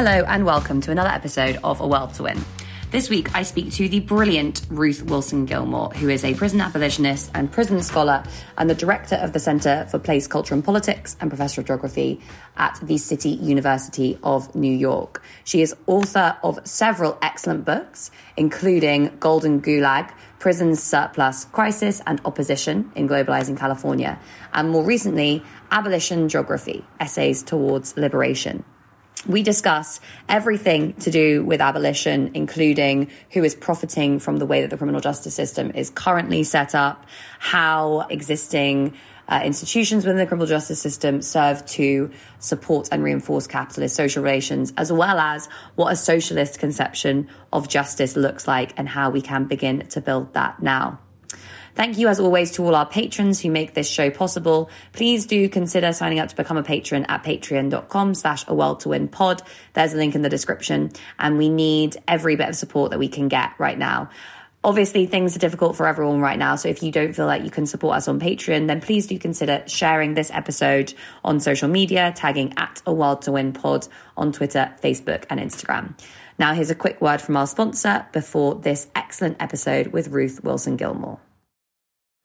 Hello, and welcome to another episode of A World to Win. This week, I speak to the brilliant Ruth Wilson Gilmore, who is a prison abolitionist and prison scholar and the director of the Center for Place, Culture and Politics and professor of geography at the City University of New York. She is author of several excellent books, including Golden Gulag, Prisons Surplus Crisis and Opposition in Globalizing California, and more recently, Abolition Geography Essays Towards Liberation. We discuss everything to do with abolition, including who is profiting from the way that the criminal justice system is currently set up, how existing uh, institutions within the criminal justice system serve to support and reinforce capitalist social relations, as well as what a socialist conception of justice looks like and how we can begin to build that now. Thank you, as always, to all our patrons who make this show possible. Please do consider signing up to become a patron at patreon.com slash a world to win pod. There's a link in the description and we need every bit of support that we can get right now. Obviously, things are difficult for everyone right now. So if you don't feel like you can support us on Patreon, then please do consider sharing this episode on social media, tagging at a world to win pod on Twitter, Facebook, and Instagram. Now, here's a quick word from our sponsor before this excellent episode with Ruth Wilson Gilmore.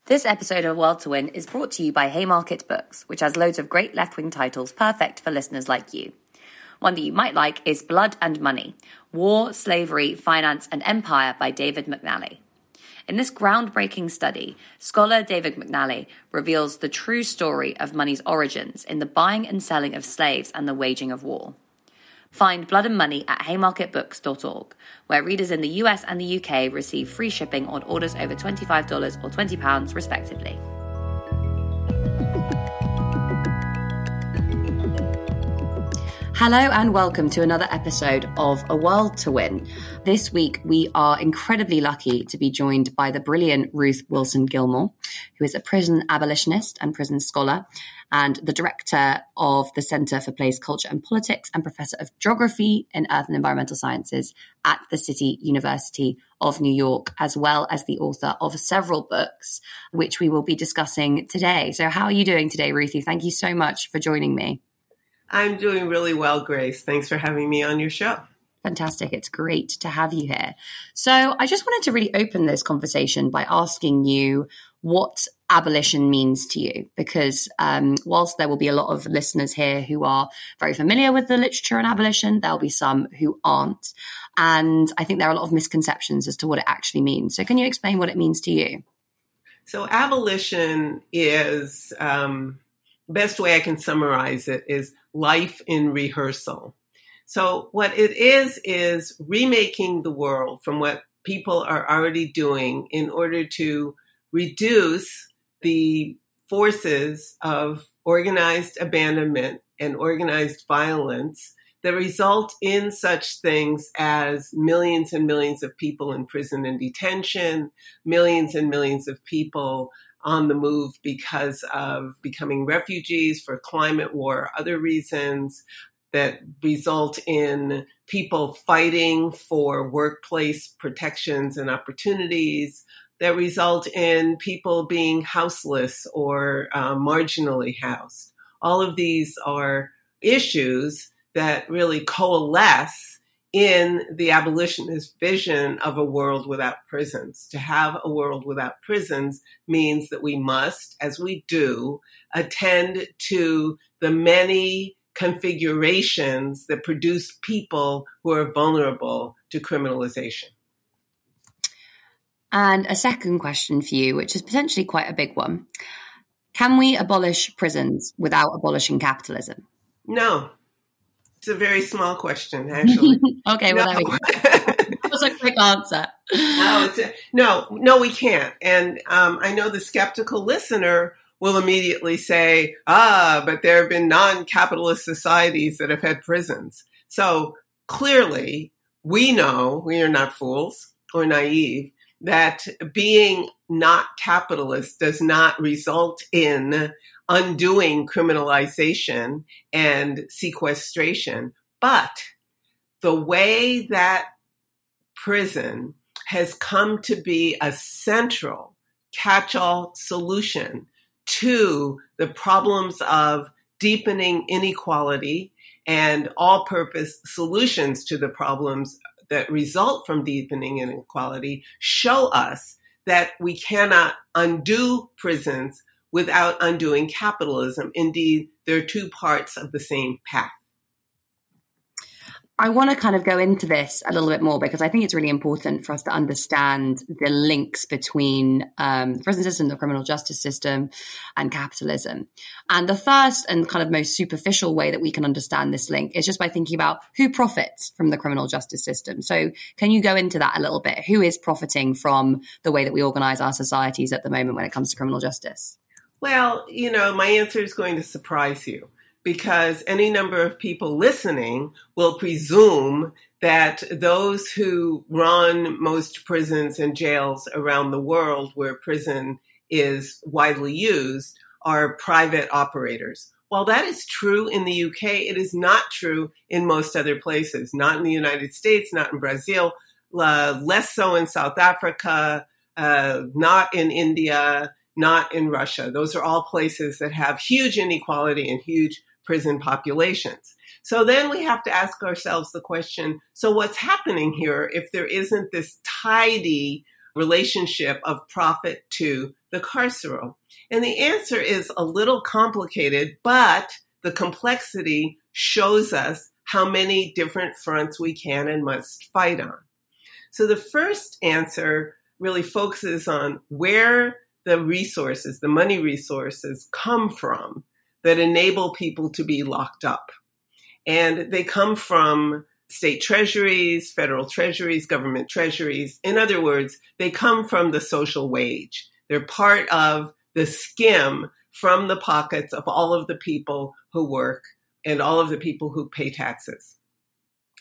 This episode of World to Win is brought to you by Haymarket Books, which has loads of great left wing titles perfect for listeners like you. One that you might like is Blood and Money War, Slavery, Finance, and Empire by David McNally. In this groundbreaking study, scholar David McNally reveals the true story of money's origins in the buying and selling of slaves and the waging of war. Find Blood and Money at haymarketbooks.org, where readers in the US and the UK receive free shipping on orders over $25 or £20, respectively. Hello and welcome to another episode of A World to Win. This week, we are incredibly lucky to be joined by the brilliant Ruth Wilson Gilmore, who is a prison abolitionist and prison scholar and the director of the Center for Place, Culture and Politics and professor of geography in earth and environmental sciences at the City University of New York, as well as the author of several books, which we will be discussing today. So, how are you doing today, Ruthie? Thank you so much for joining me. I'm doing really well, Grace. Thanks for having me on your show. Fantastic. It's great to have you here. So, I just wanted to really open this conversation by asking you what abolition means to you because um, whilst there will be a lot of listeners here who are very familiar with the literature on abolition there'll be some who aren't and i think there are a lot of misconceptions as to what it actually means so can you explain what it means to you so abolition is um, best way i can summarize it is life in rehearsal. So what it is is remaking the world from what people are already doing in order to reduce the forces of organized abandonment and organized violence that result in such things as millions and millions of people in prison and detention, millions and millions of people on the move because of becoming refugees for climate war other reasons that result in people fighting for workplace protections and opportunities, that result in people being houseless or uh, marginally housed. All of these are issues that really coalesce in the abolitionist vision of a world without prisons. To have a world without prisons means that we must, as we do, attend to the many configurations that produce people who are vulnerable to criminalization. And a second question for you, which is potentially quite a big one. Can we abolish prisons without abolishing capitalism? No. It's a very small question, actually. okay, well, no. there we go. That's a quick answer. No, a, no, no, we can't. And um, I know the skeptical listener will immediately say, ah, but there have been non capitalist societies that have had prisons. So clearly, we know we are not fools or naive that being not capitalist does not result in undoing criminalization and sequestration. But the way that prison has come to be a central catch all solution to the problems of deepening inequality and all purpose solutions to the problems that result from deepening inequality show us that we cannot undo prisons without undoing capitalism. Indeed, they're two parts of the same path. I want to kind of go into this a little bit more because I think it's really important for us to understand the links between um, the prison system, the criminal justice system, and capitalism. And the first and kind of most superficial way that we can understand this link is just by thinking about who profits from the criminal justice system. So, can you go into that a little bit? Who is profiting from the way that we organize our societies at the moment when it comes to criminal justice? Well, you know, my answer is going to surprise you because any number of people listening will presume that those who run most prisons and jails around the world where prison is widely used are private operators. While that is true in the UK, it is not true in most other places, not in the United States, not in Brazil, uh, less so in South Africa, uh, not in India, not in Russia. Those are all places that have huge inequality and huge prison populations. So then we have to ask ourselves the question so what's happening here if there isn't this tidy relationship of profit to the carceral? And the answer is a little complicated, but the complexity shows us how many different fronts we can and must fight on. So the first answer really focuses on where the resources, the money resources come from that enable people to be locked up. And they come from state treasuries, federal treasuries, government treasuries. In other words, they come from the social wage. They're part of the skim from the pockets of all of the people who work and all of the people who pay taxes.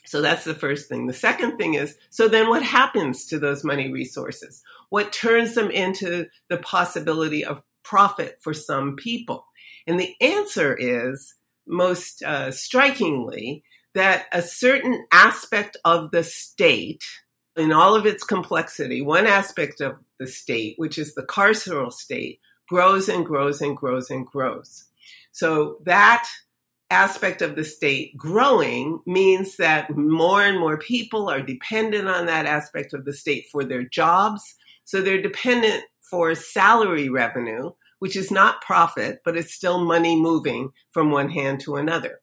So that's the first thing. The second thing is so then what happens to those money resources? What turns them into the possibility of profit for some people? And the answer is most uh, strikingly that a certain aspect of the state, in all of its complexity, one aspect of the state, which is the carceral state, grows and grows and grows and grows. So that aspect of the state growing means that more and more people are dependent on that aspect of the state for their jobs. So they're dependent for salary revenue which is not profit, but it's still money moving from one hand to another.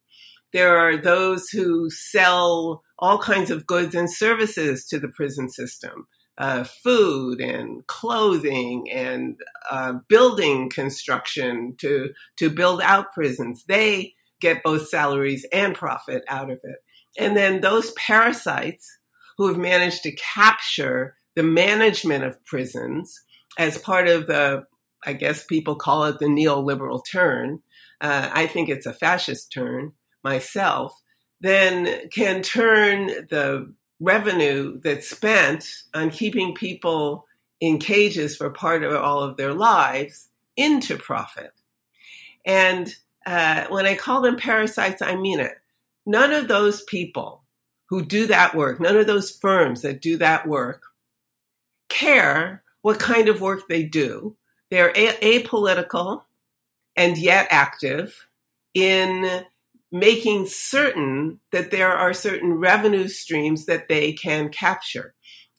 There are those who sell all kinds of goods and services to the prison system. Uh, food and clothing and uh, building construction to to build out prisons. They get both salaries and profit out of it. And then those parasites who have managed to capture the management of prisons as part of the I guess people call it the neoliberal turn. Uh, I think it's a fascist turn myself. Then can turn the revenue that's spent on keeping people in cages for part of all of their lives into profit. And uh, when I call them parasites, I mean it. None of those people who do that work, none of those firms that do that work, care what kind of work they do they're a- apolitical and yet active in making certain that there are certain revenue streams that they can capture.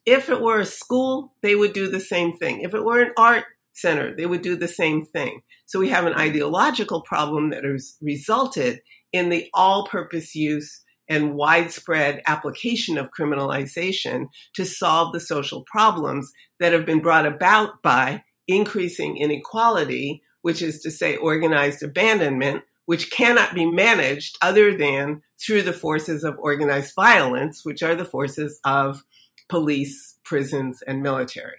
If it were a school, they would do the same thing. If it were an art center, they would do the same thing. So we have an ideological problem that has resulted in the all purpose use and widespread application of criminalization to solve the social problems that have been brought about by increasing inequality, which is to say organized abandonment, which cannot be managed other than through the forces of organized violence, which are the forces of police, prisons, and military.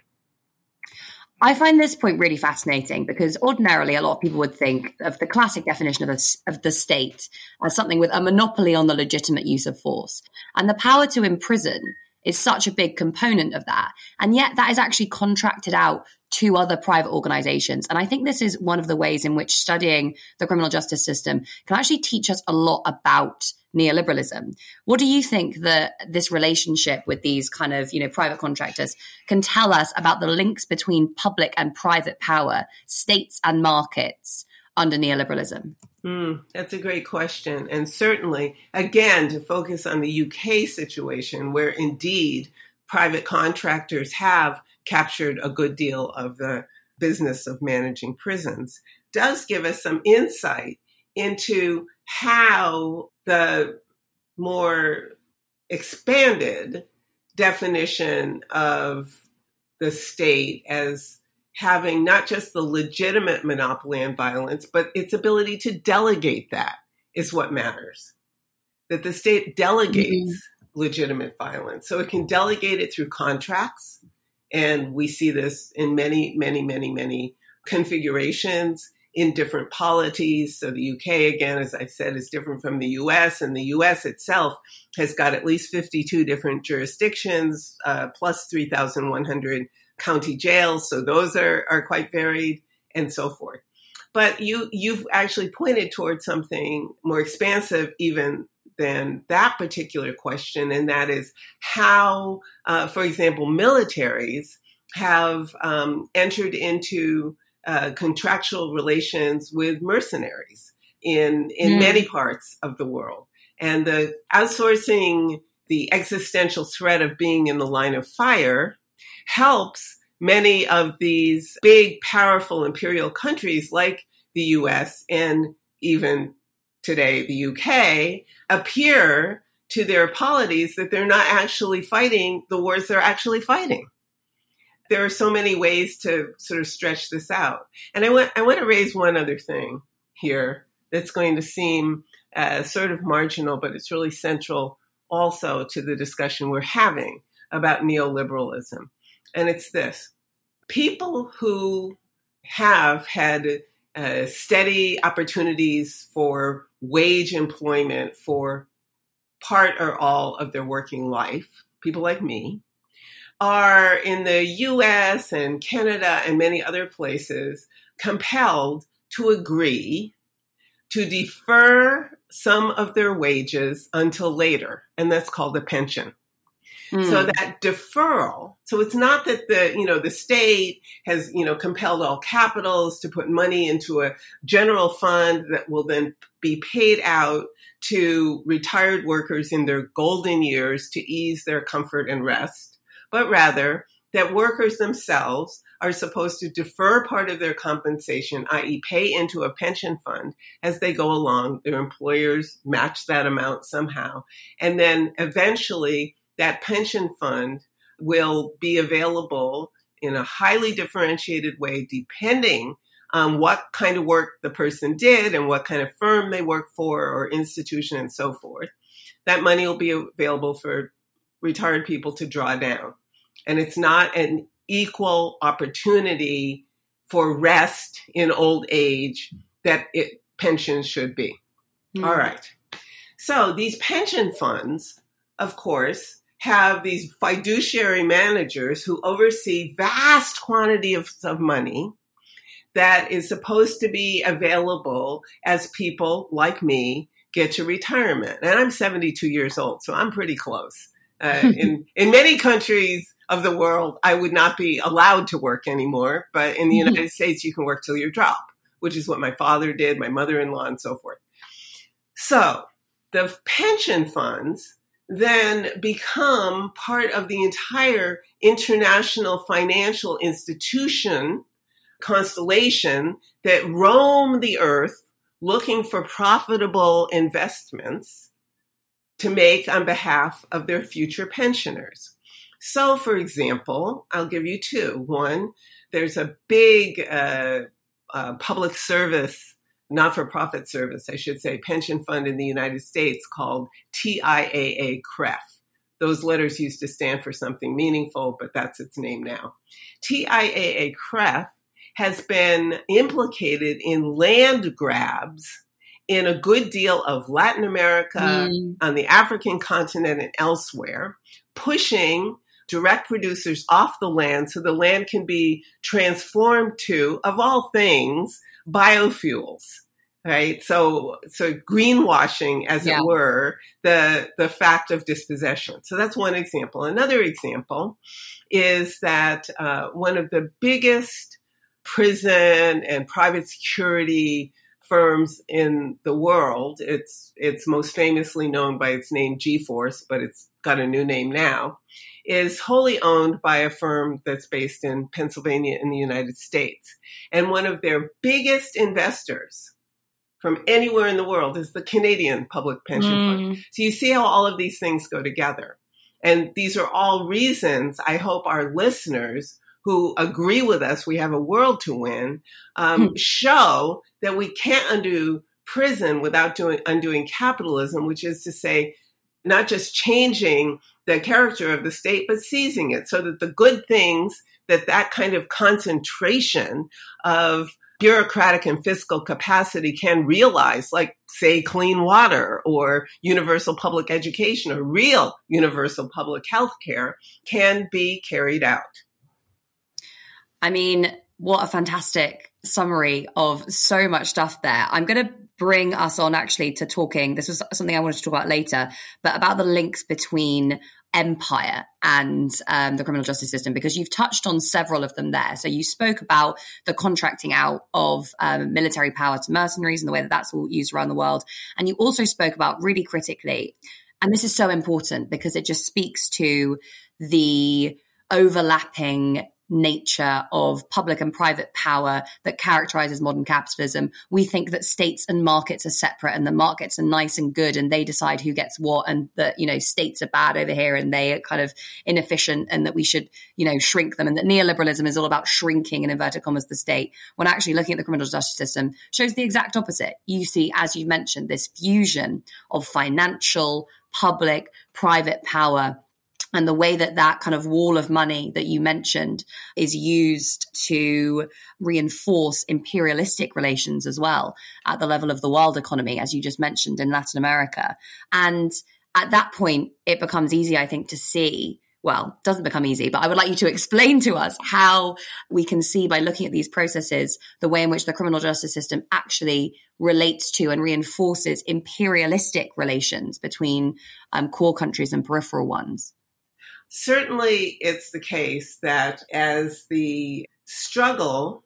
I find this point really fascinating because ordinarily a lot of people would think of the classic definition of, a, of the state as something with a monopoly on the legitimate use of force. And the power to imprison is such a big component of that. And yet that is actually contracted out to other private organizations. And I think this is one of the ways in which studying the criminal justice system can actually teach us a lot about neoliberalism. What do you think that this relationship with these kind of, you know, private contractors can tell us about the links between public and private power, states and markets, under neoliberalism? Mm, that's a great question. And certainly, again, to focus on the UK situation, where indeed private contractors have captured a good deal of the business of managing prisons, does give us some insight into how the more expanded definition of the state as having not just the legitimate monopoly on violence, but its ability to delegate that is what matters. That the state delegates mm-hmm. legitimate violence. So it can delegate it through contracts. And we see this in many, many, many, many configurations in different polities. So the UK, again, as I said, is different from the US, and the US itself has got at least 52 different jurisdictions, uh, plus 3,100 county jails. So those are, are quite varied and so forth. But you, you've actually pointed towards something more expansive even than that particular question, and that is how, uh, for example, militaries have um, entered into uh, contractual relations with mercenaries in in mm. many parts of the world, and the outsourcing the existential threat of being in the line of fire helps many of these big, powerful imperial countries like the US and even today the UK appear to their polities that they're not actually fighting the wars they're actually fighting there are so many ways to sort of stretch this out. And I want I want to raise one other thing here that's going to seem uh, sort of marginal, but it's really central also to the discussion we're having about neoliberalism. And it's this people who have had uh, steady opportunities for wage employment for part or all of their working life, people like me, are in the US and Canada and many other places compelled to agree to defer some of their wages until later, and that's called a pension. Mm. So that deferral, so it's not that the, you know, the state has, you know, compelled all capitals to put money into a general fund that will then be paid out to retired workers in their golden years to ease their comfort and rest but rather that workers themselves are supposed to defer part of their compensation, i.e., pay into a pension fund as they go along. Their employers match that amount somehow. And then eventually that pension fund will be available in a highly differentiated way, depending on what kind of work the person did and what kind of firm they work for or institution and so forth. That money will be available for retired people to draw down and it's not an equal opportunity for rest in old age that it, pensions should be. Mm-hmm. All right. So these pension funds, of course, have these fiduciary managers who oversee vast quantities of, of money that is supposed to be available as people like me get to retirement. And I'm 72 years old, so I'm pretty close. Uh, in in many countries, of the world, I would not be allowed to work anymore. But in the mm-hmm. United States, you can work till you drop, which is what my father did, my mother in law, and so forth. So the pension funds then become part of the entire international financial institution constellation that roam the earth looking for profitable investments to make on behalf of their future pensioners. So, for example, I'll give you two. One, there's a big uh, uh, public service, not for profit service, I should say, pension fund in the United States called TIAA CREF. Those letters used to stand for something meaningful, but that's its name now. TIAA CREF has been implicated in land grabs in a good deal of Latin America, mm. on the African continent, and elsewhere, pushing direct producers off the land so the land can be transformed to, of all things, biofuels. Right. So, so greenwashing, as yeah. it were, the, the fact of dispossession. So that's one example. Another example is that uh, one of the biggest prison and private security firms in the world. It's it's most famously known by its name G4S, but it's got a new name now. Is wholly owned by a firm that's based in Pennsylvania in the United States, and one of their biggest investors from anywhere in the world is the Canadian Public Pension mm. Fund. So you see how all of these things go together. And these are all reasons I hope our listeners who agree with us, we have a world to win, um, hmm. show that we can't undo prison without doing undoing capitalism, which is to say, not just changing the character of the state, but seizing it so that the good things that that kind of concentration of bureaucratic and fiscal capacity can realize, like, say, clean water or universal public education or real universal public health care, can be carried out. I mean, what a fantastic summary of so much stuff there. I'm going to bring us on actually to talking. This was something I wanted to talk about later, but about the links between empire and um, the criminal justice system because you've touched on several of them there. So you spoke about the contracting out of um, military power to mercenaries and the way that that's all used around the world. And you also spoke about really critically, and this is so important because it just speaks to the overlapping nature of public and private power that characterizes modern capitalism. We think that states and markets are separate and the markets are nice and good and they decide who gets what and that, you know, states are bad over here and they are kind of inefficient and that we should, you know, shrink them and that neoliberalism is all about shrinking in inverted commas the state when actually looking at the criminal justice system shows the exact opposite. You see, as you mentioned, this fusion of financial, public, private power and the way that that kind of wall of money that you mentioned is used to reinforce imperialistic relations as well at the level of the world economy, as you just mentioned in Latin America. And at that point, it becomes easy, I think, to see well, doesn't become easy, but I would like you to explain to us how we can see by looking at these processes the way in which the criminal justice system actually relates to and reinforces imperialistic relations between um, core countries and peripheral ones. Certainly, it's the case that as the struggle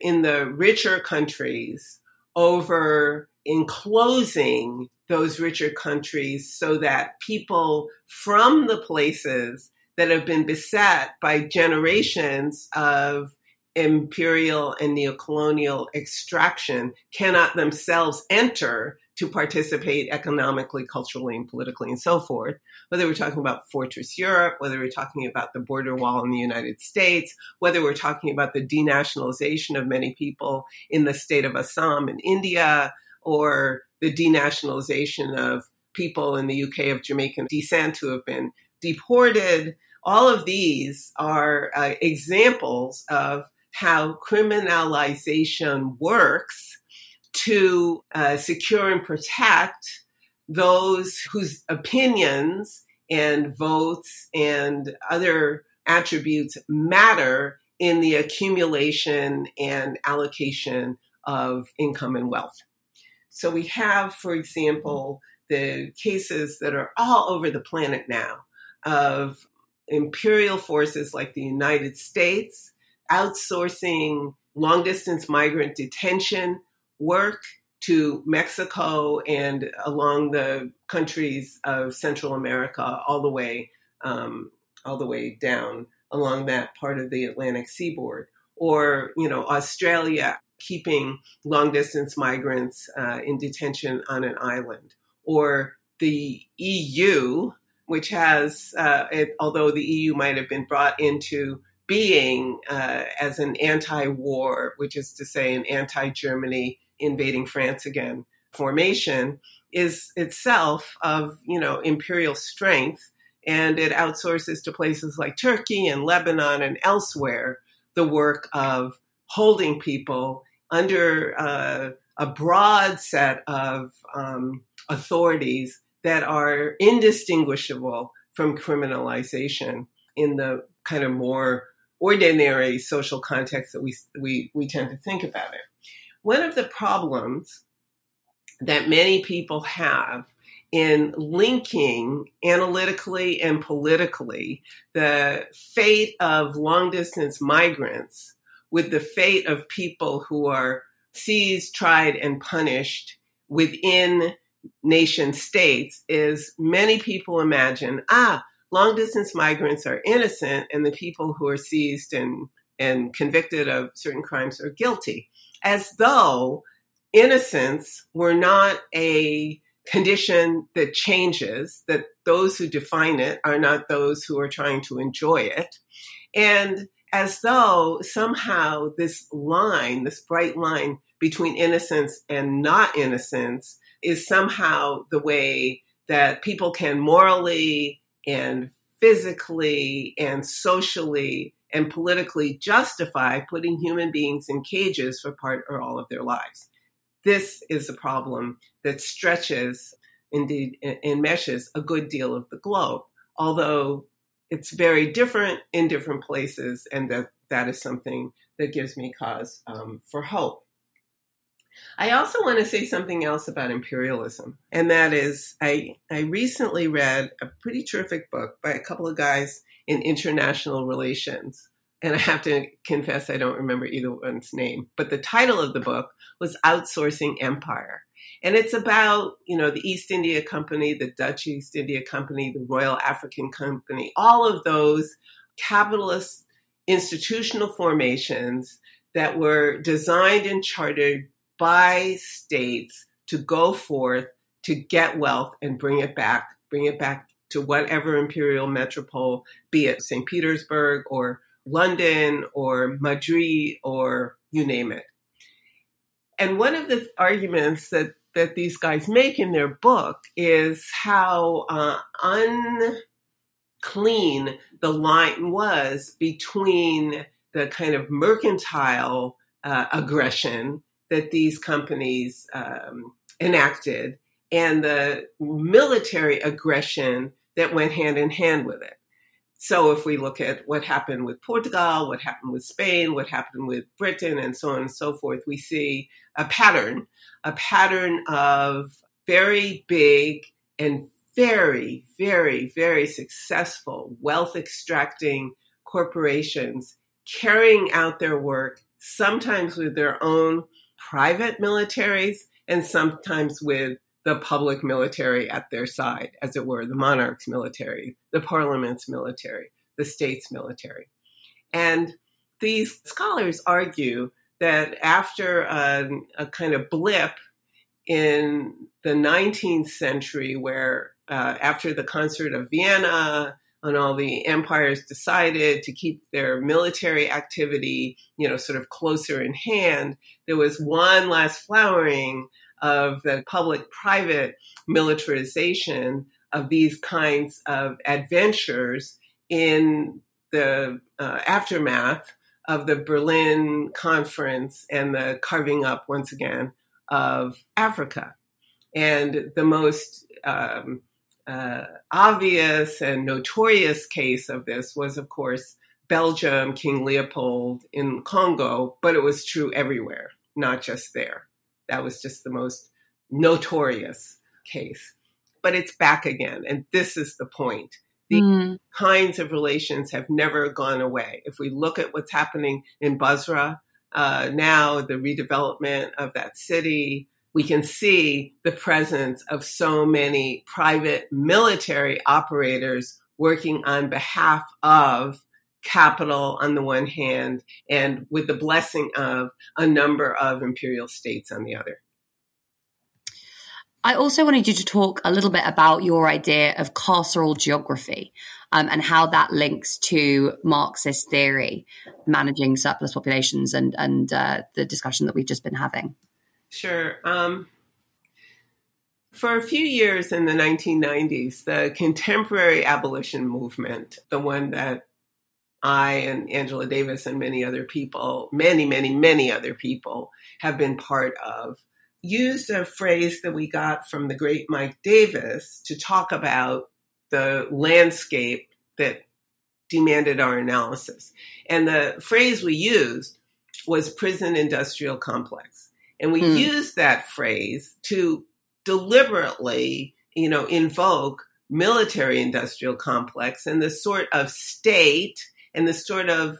in the richer countries over enclosing those richer countries so that people from the places that have been beset by generations of imperial and neocolonial extraction cannot themselves enter to participate economically, culturally, and politically, and so forth. Whether we're talking about Fortress Europe, whether we're talking about the border wall in the United States, whether we're talking about the denationalization of many people in the state of Assam in India, or the denationalization of people in the UK of Jamaican descent who have been deported. All of these are uh, examples of how criminalization works to uh, secure and protect those whose opinions and votes and other attributes matter in the accumulation and allocation of income and wealth. So we have, for example, the cases that are all over the planet now of imperial forces like the United States outsourcing long distance migrant detention work to Mexico and along the countries of Central America, all the way, um, all the way down along that part of the Atlantic seaboard, or you know Australia keeping long distance migrants uh, in detention on an island, or the EU, which has, uh, it, although the EU might have been brought into being uh, as an anti-war, which is to say an anti-Germany invading France again formation is itself of, you know, imperial strength and it outsources to places like Turkey and Lebanon and elsewhere the work of holding people under uh, a broad set of um, authorities that are indistinguishable from criminalization in the kind of more ordinary social context that we, we, we tend to think about it. One of the problems that many people have in linking analytically and politically the fate of long distance migrants with the fate of people who are seized, tried, and punished within nation states is many people imagine, ah, long distance migrants are innocent and the people who are seized and, and convicted of certain crimes are guilty, as though innocence were not a condition that changes, that those who define it are not those who are trying to enjoy it. And as though somehow this line, this bright line between innocence and not innocence, is somehow the way that people can morally and physically and socially and politically justify putting human beings in cages for part or all of their lives. This is a problem that stretches, indeed, enmeshes a good deal of the globe, although it's very different in different places, and that, that is something that gives me cause um, for hope. I also want to say something else about imperialism, and that is I, I recently read a pretty terrific book by a couple of guys in international relations. And I have to confess, I don't remember either one's name, but the title of the book was Outsourcing Empire. And it's about, you know, the East India Company, the Dutch East India Company, the Royal African Company, all of those capitalist institutional formations that were designed and chartered by states to go forth to get wealth and bring it back, bring it back to whatever imperial metropole, be it St. Petersburg or London or Madrid or you name it. And one of the arguments that, that these guys make in their book is how uh, unclean the line was between the kind of mercantile uh, aggression that these companies um, enacted and the military aggression that went hand in hand with it. So if we look at what happened with Portugal, what happened with Spain, what happened with Britain, and so on and so forth, we see a pattern, a pattern of very big and very, very, very successful wealth extracting corporations carrying out their work, sometimes with their own private militaries and sometimes with the public military at their side, as it were, the monarch's military, the parliament's military, the state's military. And these scholars argue that after a, a kind of blip in the 19th century, where uh, after the Concert of Vienna, and all the empires decided to keep their military activity, you know, sort of closer in hand, there was one last flowering of the public private militarization of these kinds of adventures in the uh, aftermath of the Berlin conference and the carving up once again of Africa. And the most um, uh, obvious and notorious case of this was, of course, Belgium, King Leopold in Congo, but it was true everywhere, not just there. That was just the most notorious case. But it's back again. And this is the point. These mm. kinds of relations have never gone away. If we look at what's happening in Basra uh, now, the redevelopment of that city, we can see the presence of so many private military operators working on behalf of capital on the one hand and with the blessing of a number of imperial states on the other. I also wanted you to talk a little bit about your idea of carceral geography um, and how that links to Marxist theory, managing surplus populations, and and uh, the discussion that we've just been having. Sure. Um, for a few years in the 1990s, the contemporary abolition movement, the one that I and Angela Davis and many other people, many, many, many other people have been part of, used a phrase that we got from the great Mike Davis to talk about the landscape that demanded our analysis. And the phrase we used was prison industrial complex. And we hmm. use that phrase to deliberately, you know, invoke military industrial complex and the sort of state and the sort of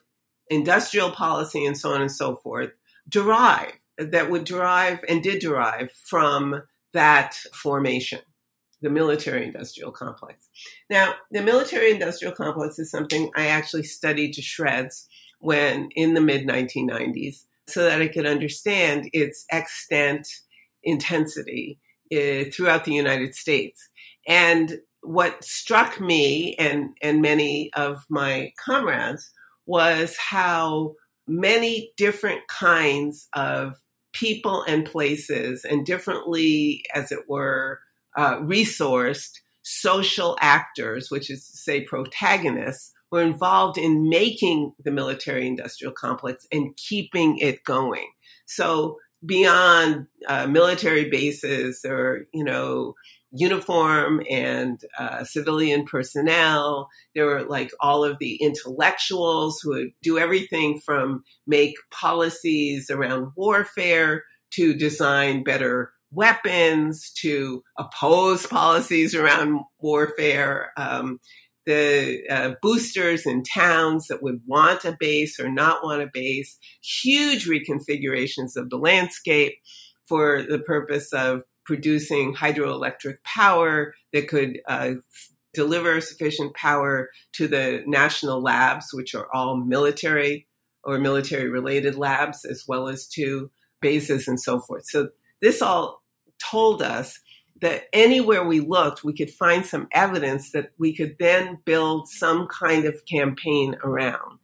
industrial policy and so on and so forth derive that would derive and did derive from that formation, the military industrial complex. Now, the military industrial complex is something I actually studied to shreds when in the mid 1990s so that I could understand its extent, intensity uh, throughout the United States. And what struck me and, and many of my comrades was how many different kinds of people and places and differently, as it were, uh, resourced social actors, which is to say protagonists, were involved in making the military industrial complex and keeping it going. So beyond uh, military bases or, you know, uniform and uh, civilian personnel. There were like all of the intellectuals who would do everything from make policies around warfare to design better weapons to oppose policies around warfare. Um, the uh, boosters in towns that would want a base or not want a base, huge reconfigurations of the landscape for the purpose of producing hydroelectric power that could uh, deliver sufficient power to the national labs, which are all military or military related labs, as well as to bases and so forth. So this all told us that anywhere we looked, we could find some evidence that we could then build some kind of campaign around.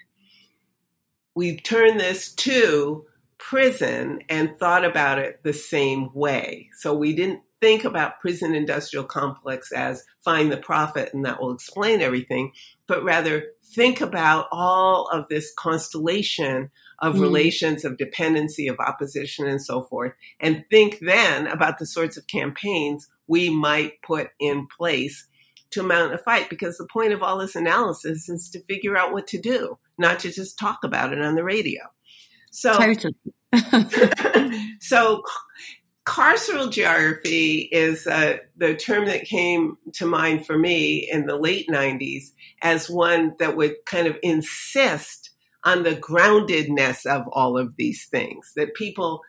We turned this to prison and thought about it the same way. So we didn't think about prison industrial complex as find the profit and that will explain everything, but rather think about all of this constellation of mm. relations of dependency, of opposition, and so forth, and think then about the sorts of campaigns we might put in place to mount a fight. Because the point of all this analysis is to figure out what to do, not to just talk about it on the radio. So, totally. so carceral geography is uh, the term that came to mind for me in the late 90s as one that would kind of insist on the groundedness of all of these things that people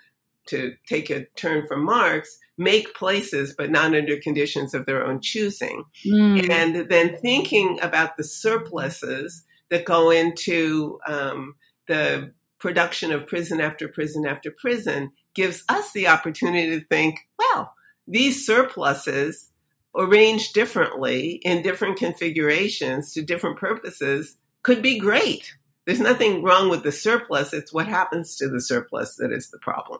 to take a turn from marx make places but not under conditions of their own choosing mm. and then thinking about the surpluses that go into um, the production of prison after prison after prison gives us the opportunity to think, well, these surpluses arranged differently in different configurations to different purposes could be great. There's nothing wrong with the surplus. It's what happens to the surplus that is the problem.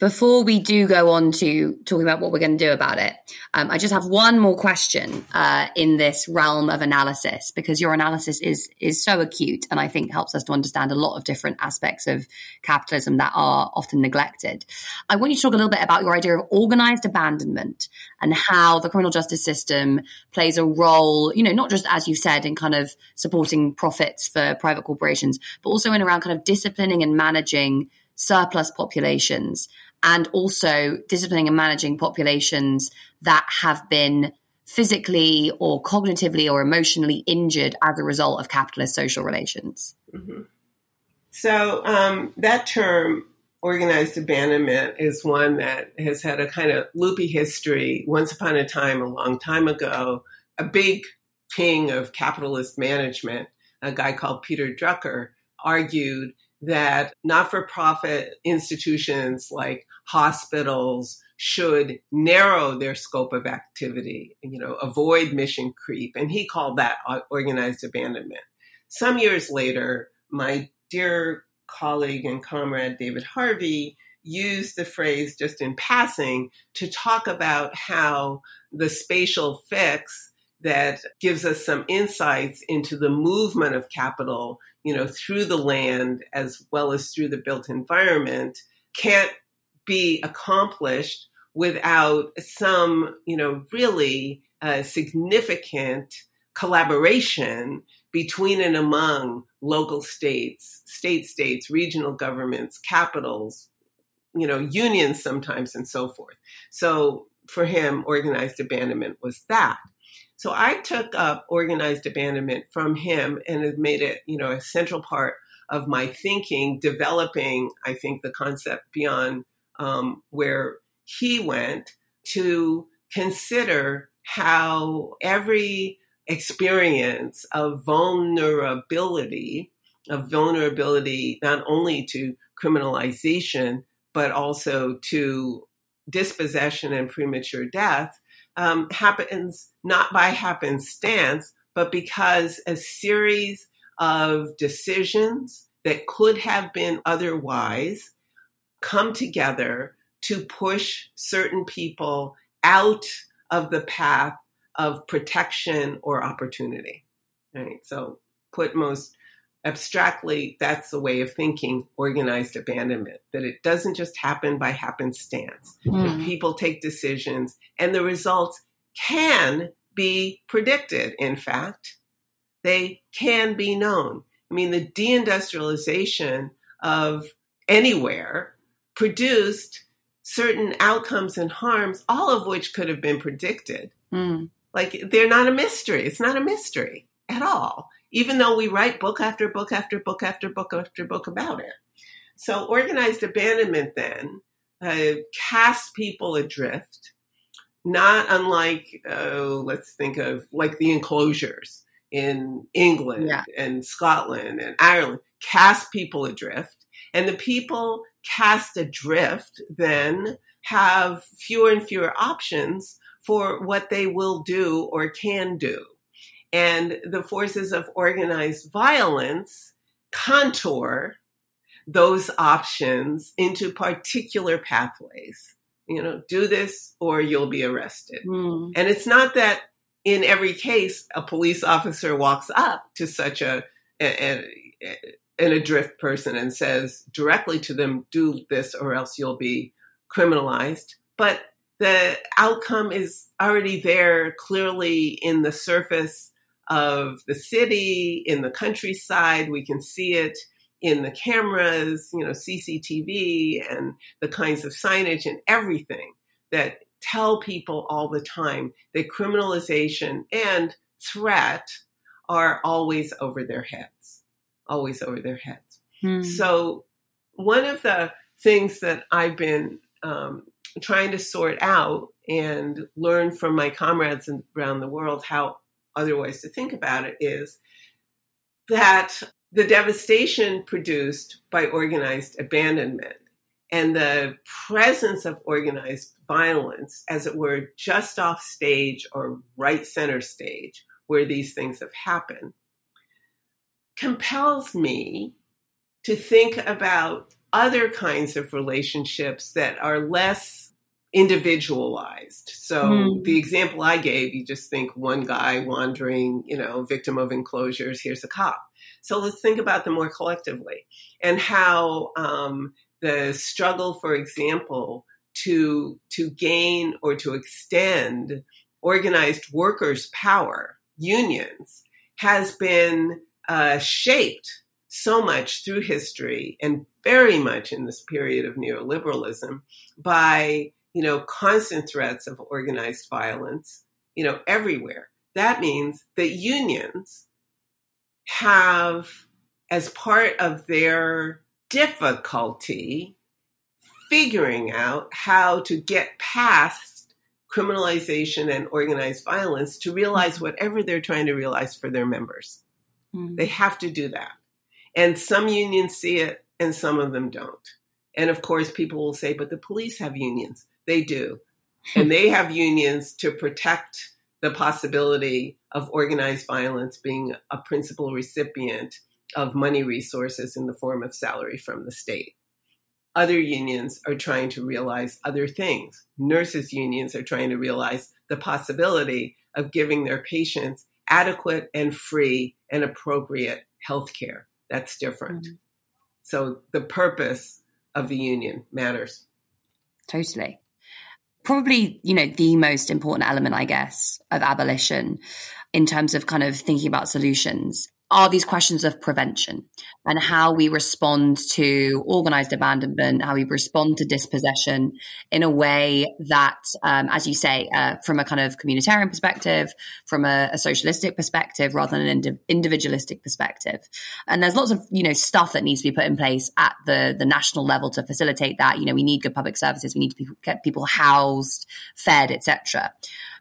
Before we do go on to talking about what we're going to do about it, um, I just have one more question uh, in this realm of analysis because your analysis is is so acute and I think helps us to understand a lot of different aspects of capitalism that are often neglected. I want you to talk a little bit about your idea of organized abandonment and how the criminal justice system plays a role, you know, not just as you said in kind of supporting profits for private corporations, but also in around kind of disciplining and managing surplus populations and also disciplining and managing populations that have been physically or cognitively or emotionally injured as a result of capitalist social relations. Mm-hmm. So um, that term, organized abandonment, is one that has had a kind of loopy history. Once upon a time, a long time ago, a big king of capitalist management, a guy called Peter Drucker, argued that not for profit institutions like hospitals should narrow their scope of activity, you know, avoid mission creep. And he called that uh, organized abandonment. Some years later, my dear colleague and comrade David Harvey used the phrase just in passing to talk about how the spatial fix that gives us some insights into the movement of capital, you know, through the land as well as through the built environment can't be accomplished without some, you know, really uh, significant collaboration between and among local states, state states, regional governments, capitals, you know, unions sometimes, and so forth. So for him, organized abandonment was that. So I took up organized abandonment from him and have made it, you know, a central part of my thinking, developing, I think, the concept beyond um, where he went to consider how every experience of vulnerability, of vulnerability not only to criminalization, but also to dispossession and premature death, um, happens not by happenstance, but because a series of decisions that could have been otherwise come together to push certain people out of the path of protection or opportunity. Right. So, put most abstractly, that's the way of thinking organized abandonment, that it doesn't just happen by happenstance. Mm. People take decisions and the results can be predicted, in fact. They can be known. I mean, the deindustrialization of anywhere produced certain outcomes and harms, all of which could have been predicted. Mm. Like they're not a mystery. It's not a mystery at all, even though we write book after book after book after book after book about it. So organized abandonment then uh, casts people adrift, not unlike, uh, let's think of like the enclosures in England yeah. and Scotland and Ireland, cast people adrift. And the people cast adrift then have fewer and fewer options for what they will do or can do. And the forces of organized violence contour those options into particular pathways. You know, do this or you'll be arrested. Mm. And it's not that in every case a police officer walks up to such a, a, a an adrift person and says directly to them, do this or else you'll be criminalized. But the outcome is already there clearly in the surface of the city, in the countryside. We can see it in the cameras, you know, CCTV and the kinds of signage and everything that tell people all the time that criminalization and threat are always over their heads, always over their heads. Hmm. So, one of the things that I've been um, trying to sort out and learn from my comrades around the world how other ways to think about it is that the devastation produced by organized abandonment and the presence of organized violence, as it were, just off stage or right center stage where these things have happened, compels me to think about other kinds of relationships that are less individualized. So mm. the example I gave, you just think one guy wandering, you know, victim of enclosures, here's a cop. So let's think about them more collectively and how um, the struggle, for example, to to gain or to extend organized workers' power, unions, has been uh, shaped so much through history and very much in this period of neoliberalism by you know constant threats of organized violence you know everywhere that means that unions have as part of their difficulty figuring out how to get past criminalization and organized violence to realize mm-hmm. whatever they're trying to realize for their members. Mm-hmm. They have to do that. And some unions see it and some of them don't. And of course, people will say, but the police have unions. They do. and they have unions to protect the possibility of organized violence being a principal recipient of money resources in the form of salary from the state. Other unions are trying to realize other things. Nurses' unions are trying to realize the possibility of giving their patients adequate and free and appropriate health care. That's different. Mm-hmm. So the purpose of the union matters. Totally. Probably, you know, the most important element, I guess, of abolition in terms of kind of thinking about solutions are these questions of prevention and how we respond to organized abandonment, how we respond to dispossession in a way that, um, as you say, uh, from a kind of communitarian perspective, from a, a socialistic perspective, rather than an indi- individualistic perspective. And there's lots of you know stuff that needs to be put in place at the the national level to facilitate that. You know, we need good public services, we need to get people housed, fed, etc.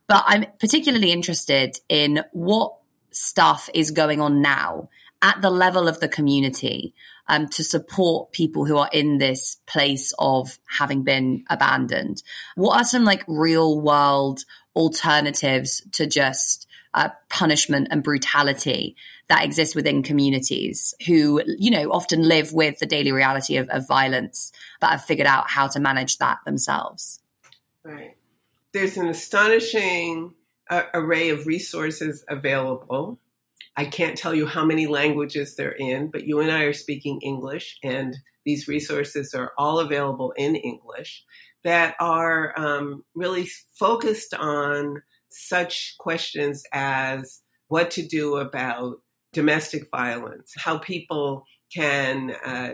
But I'm particularly interested in what stuff is going on now at the level of the community um, to support people who are in this place of having been abandoned? What are some like real world alternatives to just uh, punishment and brutality that exist within communities who, you know, often live with the daily reality of, of violence, but have figured out how to manage that themselves? Right. There's an astonishing uh, array of resources available. I can't tell you how many languages they're in, but you and I are speaking English, and these resources are all available in English that are um, really focused on such questions as what to do about domestic violence, how people can uh,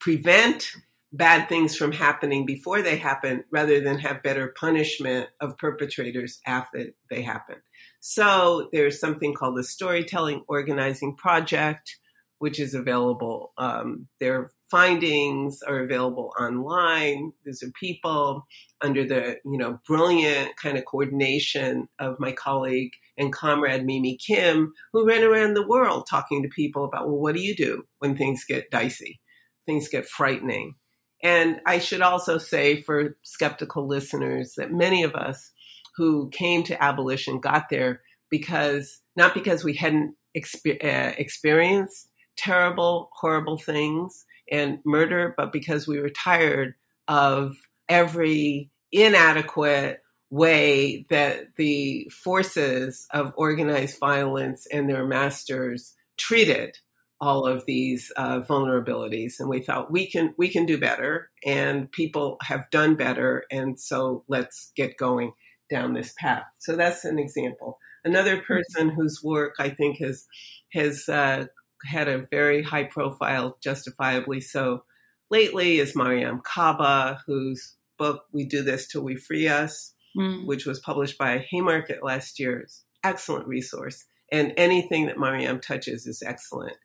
prevent bad things from happening before they happen rather than have better punishment of perpetrators after they happen. So there's something called the Storytelling Organizing Project, which is available. Um, their findings are available online. These are people under the you know brilliant kind of coordination of my colleague and comrade Mimi Kim, who ran around the world talking to people about well, what do you do when things get dicey, things get frightening and I should also say for skeptical listeners that many of us who came to abolition got there because not because we hadn't exper- uh, experienced terrible, horrible things and murder, but because we were tired of every inadequate way that the forces of organized violence and their masters treated all of these uh, vulnerabilities and we thought we can we can do better and people have done better and so let's get going down this path so that's an example another mm-hmm. person whose work i think has has uh, had a very high profile justifiably so lately is mariame kaba whose book we do this till we free us mm. which was published by haymarket last year excellent resource and anything that mariam touches is excellent.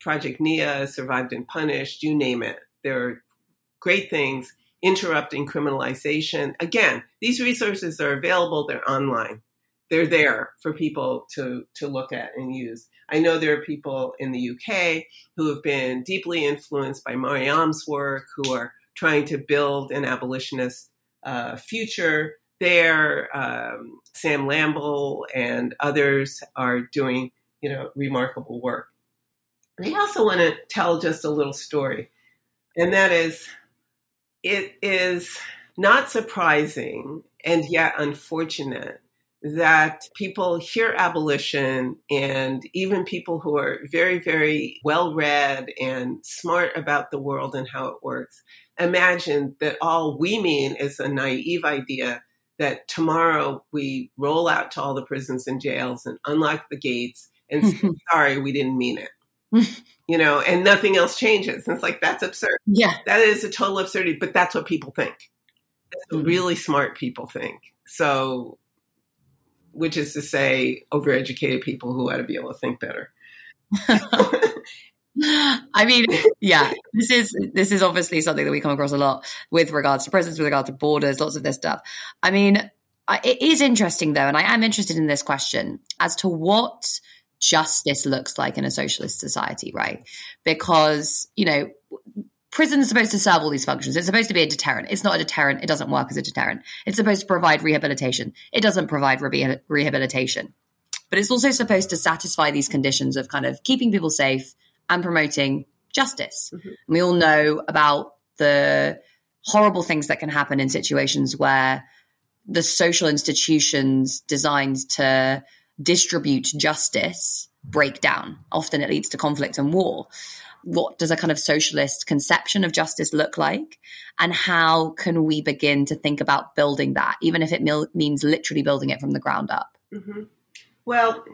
Project Nia, Survived and Punished, you name it. There are great things. Interrupting criminalization. Again, these resources are available, they're online. They're there for people to, to look at and use. I know there are people in the UK who have been deeply influenced by Mariame's work, who are trying to build an abolitionist uh, future there. Um, Sam Lamble and others are doing, you know, remarkable work. I also want to tell just a little story, and that is it is not surprising and yet unfortunate that people hear abolition and even people who are very, very well read and smart about the world and how it works imagine that all we mean is a naive idea that tomorrow we roll out to all the prisons and jails and unlock the gates and say, sorry, we didn't mean it. you know, and nothing else changes. And it's like, that's absurd. Yeah. That is a total absurdity, but that's what people think. That's what mm-hmm. really smart people think. So, which is to say, overeducated people who ought to be able to think better. I mean, yeah, this is this is obviously something that we come across a lot with regards to prisons, with regard to borders, lots of this stuff. I mean, it is interesting though, and I am interested in this question as to what justice looks like in a socialist society, right? Because, you know, prison is supposed to serve all these functions. It's supposed to be a deterrent. It's not a deterrent. It doesn't work as a deterrent. It's supposed to provide rehabilitation. It doesn't provide re- rehabilitation. But it's also supposed to satisfy these conditions of kind of keeping people safe and promoting justice. Mm-hmm. We all know about the horrible things that can happen in situations where the social institutions designed to distribute justice break down. Often it leads to conflict and war. What does a kind of socialist conception of justice look like? And how can we begin to think about building that, even if it mil- means literally building it from the ground up? Mm-hmm. Well,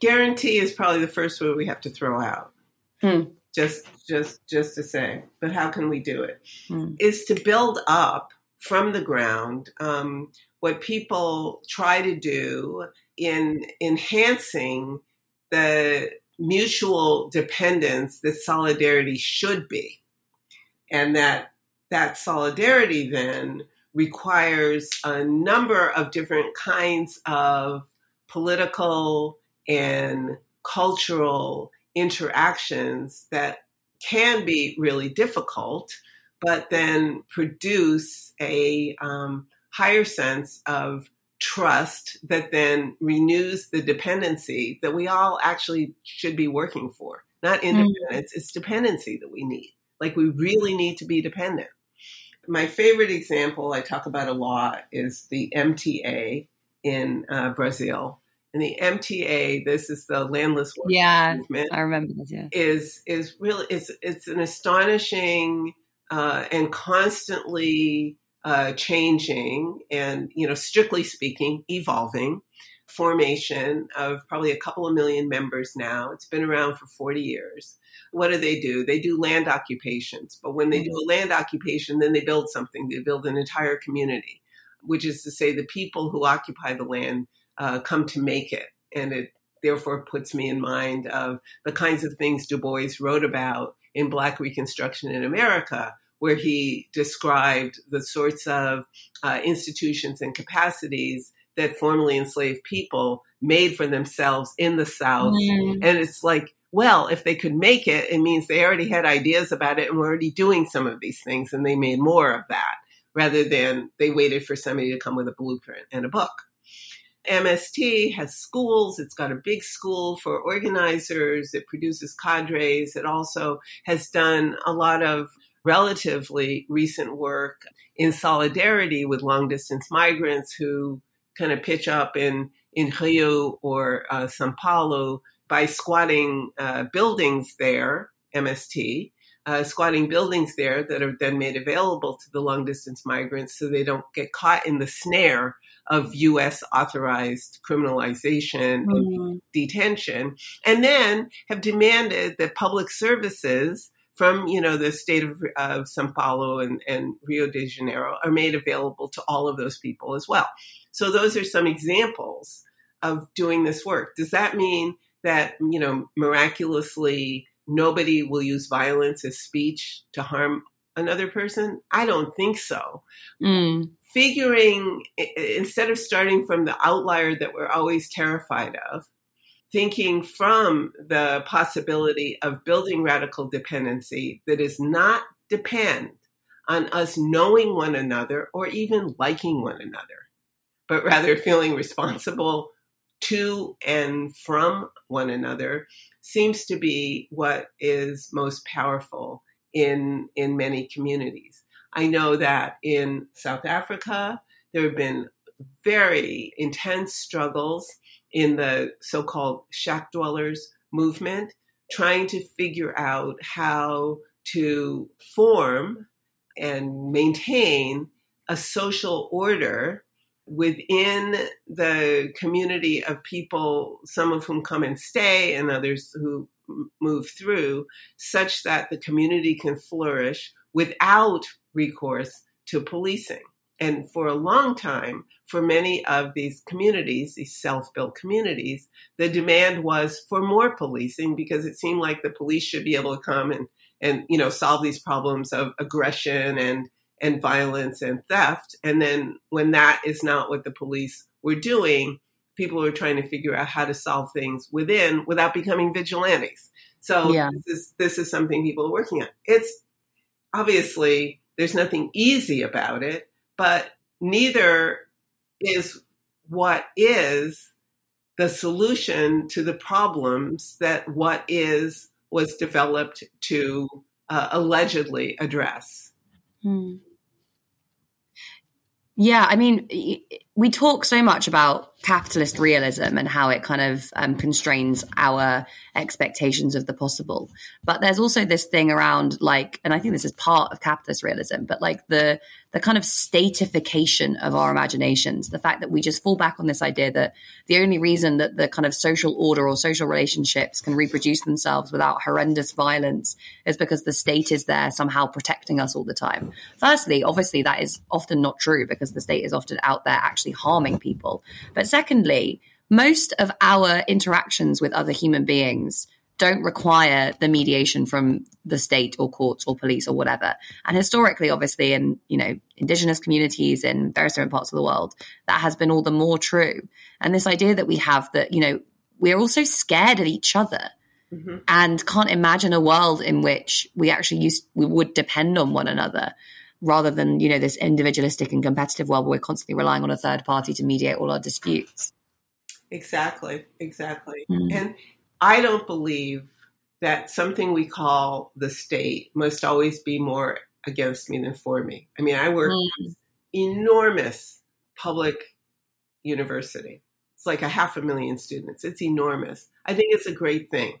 guarantee is probably the first word we have to throw out. Hmm. Just, just, just to say. But how can we do it? Hmm. Is to build up from the ground um, what people try to do in enhancing the mutual dependence that solidarity should be, and that that solidarity then requires a number of different kinds of political and cultural interactions that can be really difficult, but then produce a um, higher sense of trust that then renews the dependency that we all actually should be working for. Not independence, mm. it's dependency that we need. Like we really need to be dependent. My favorite example I talk about a lot is the MST in uh, Brazil. And the MST, this is the landless yeah, movement. I remember this. Yeah, is is really it's it's an astonishing uh, and constantly uh, changing and you know strictly speaking evolving formation of probably a couple of million members now. It's been around for 40 years. What do they do? They do land occupations. But when they do a land occupation, then they build something. They build an entire community, which is to say the people who occupy the land uh, come to make it. And it therefore puts me in mind of the kinds of things Du Bois wrote about in Black Reconstruction in America, where he described the sorts of uh, institutions and capacities that formerly enslaved people made for themselves in the South. Mm. And it's like, well, if they could make it, it means they already had ideas about it and were already doing some of these things and they made more of that rather than they waited for somebody to come with a blueprint and a book. MST has schools. It's got a big school for organizers. It produces cadres. It also has done a lot of relatively recent work in solidarity with long distance migrants who kind of pitch up in, in Rio or uh, Sao Paulo by squatting uh, buildings there, MST, uh, squatting buildings there that are then made available to the long distance migrants so they don't get caught in the snare of U.S. authorized criminalization mm. and mm-hmm. detention, and then have demanded that public services from you know the state of, of Sao Paulo and, and Rio de Janeiro are made available to all of those people as well. So those are some examples of doing this work. Does that mean that you know miraculously nobody will use violence as speech to harm another person? I don't think so. Mm figuring instead of starting from the outlier that we're always terrified of, thinking from the possibility of building radical dependency that is not depend on us knowing one another or even liking one another, but rather feeling responsible to and from one another seems to be what is most powerful in in many communities. I know that in South Africa, there have been very intense struggles in the so called shack dwellers movement, trying to figure out how to form and maintain a social order within the community of people, some of whom come and stay and others who move through, such that the community can flourish without recourse to policing. And for a long time, for many of these communities, these self built communities, the demand was for more policing because it seemed like the police should be able to come and, and you know, solve these problems of aggression and, and violence and theft. And then when that is not what the police were doing, people are trying to figure out how to solve things within without becoming vigilantes. So yeah. this is this is something people are working on. It's obviously there's nothing easy about it, but neither is what is the solution to the problems that what is was developed to uh, allegedly address. Hmm. Yeah, I mean, we talk so much about capitalist realism and how it kind of um, constrains our expectations of the possible. But there's also this thing around like, and I think this is part of capitalist realism, but like the the kind of statification of our imaginations, the fact that we just fall back on this idea that the only reason that the kind of social order or social relationships can reproduce themselves without horrendous violence is because the state is there somehow protecting us all the time. Firstly, obviously that is often not true because the state is often out there actually harming people. But secondly, most of our interactions with other human beings don't require the mediation from the state or courts or police or whatever. And historically, obviously, in you know indigenous communities in various different parts of the world, that has been all the more true. And this idea that we have that you know we're also scared of each other. Mm-hmm. And can't imagine a world in which we actually used we would depend on one another rather than you know this individualistic and competitive world where we're constantly relying on a third party to mediate all our disputes exactly exactly mm. and I don't believe that something we call the state must always be more against me than for me. I mean, I work mm. enormous public university. It's like a half a million students. It's enormous. I think it's a great thing.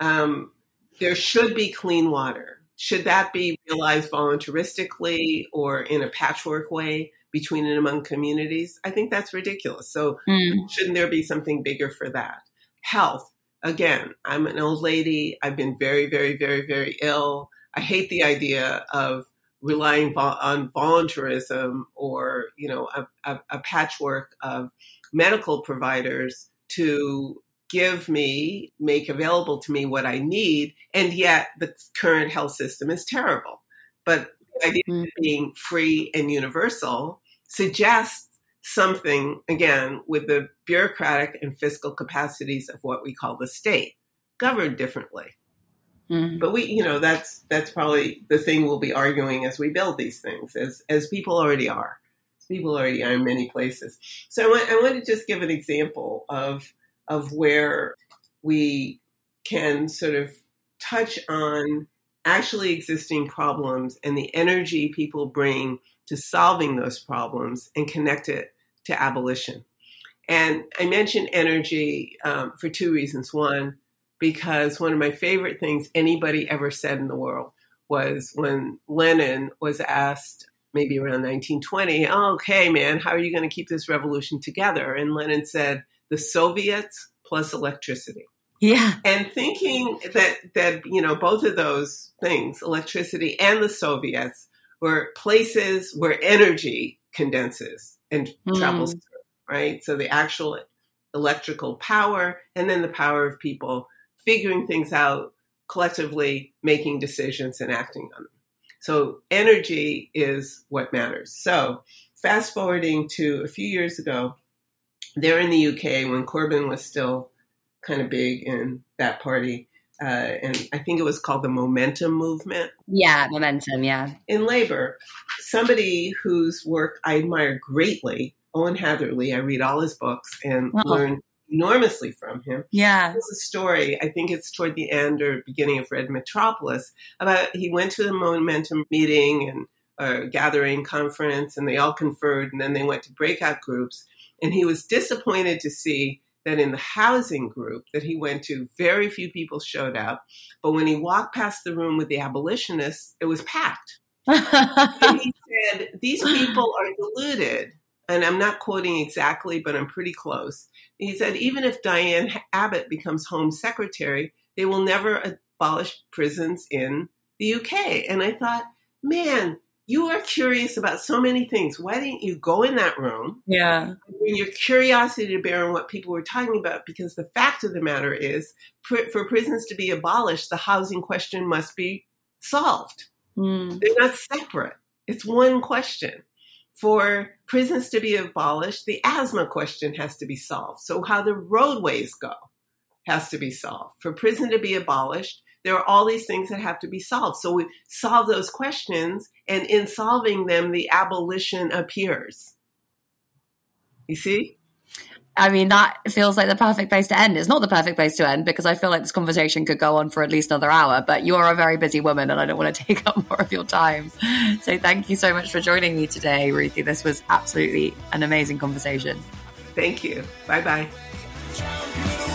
Um, there should be clean water. Should that be realized voluntaristically or in a patchwork way between and among communities? I think that's ridiculous. So, mm. shouldn't there be something bigger for that? Health again, I'm an old lady. I've been very, very, very, very ill. I hate the idea of relying on voluntarism or, you know, a, a, a patchwork of medical providers to give me, make available to me what I need. And yet the current health system is terrible. But the idea mm-hmm. of being free and universal suggests something, again, with the bureaucratic and fiscal capacities of what we call the state, governed differently. Mm-hmm. But we, you know, that's that's probably the thing we'll be arguing as we build these things, as as people already are. People already are in many places. So I want, I want to just give an example of of where we can sort of touch on actually existing problems and the energy people bring to solving those problems and connect it to abolition. And I mention energy um, for two reasons. One, because one of my favorite things anybody ever said in the world was when Lenin was asked, maybe around 1920, oh, okay, man, how are you going to keep this revolution together? And Lenin said, the Soviets plus electricity. Yeah. And thinking that, that, you know, both of those things, electricity and the Soviets, were places where energy condenses and mm. travels through, right? So the actual electrical power and then the power of people figuring things out, collectively making decisions and acting on them. So energy is what matters. So fast forwarding to a few years ago, there in the UK when Corbyn was still kind of big in that party, uh, and I think it was called the Momentum Movement. Yeah, Momentum, yeah. In labor, somebody whose work I admire greatly, Owen Hatherley, I read all his books and oh. learn enormously from him. Yeah. There's a story, I think it's toward the end or beginning of Red Metropolis, about he went to the Momentum meeting and a gathering conference and they all conferred and then they went to breakout groups. And he was disappointed to see that in the housing group that he went to, very few people showed up. But when he walked past the room with the abolitionists, it was packed. and he said, These people are deluded. And I'm not quoting exactly, but I'm pretty close. He said, even if Diane Abbott becomes Home Secretary, they will never abolish prisons in the UK. And I thought, man, you are curious about so many things. Why didn't you go in that room? Yeah. Bring your curiosity to bear on what people were talking about because the fact of the matter is, for prisons to be abolished, the housing question must be solved. Mm. They're not separate, it's one question. For prisons to be abolished, the asthma question has to be solved. So, how the roadways go has to be solved. For prison to be abolished, there are all these things that have to be solved. So we solve those questions, and in solving them, the abolition appears. You see? I mean, that feels like the perfect place to end. It's not the perfect place to end because I feel like this conversation could go on for at least another hour, but you're a very busy woman and I don't want to take up more of your time. So thank you so much for joining me today, Ruthie. This was absolutely an amazing conversation. Thank you. Bye bye.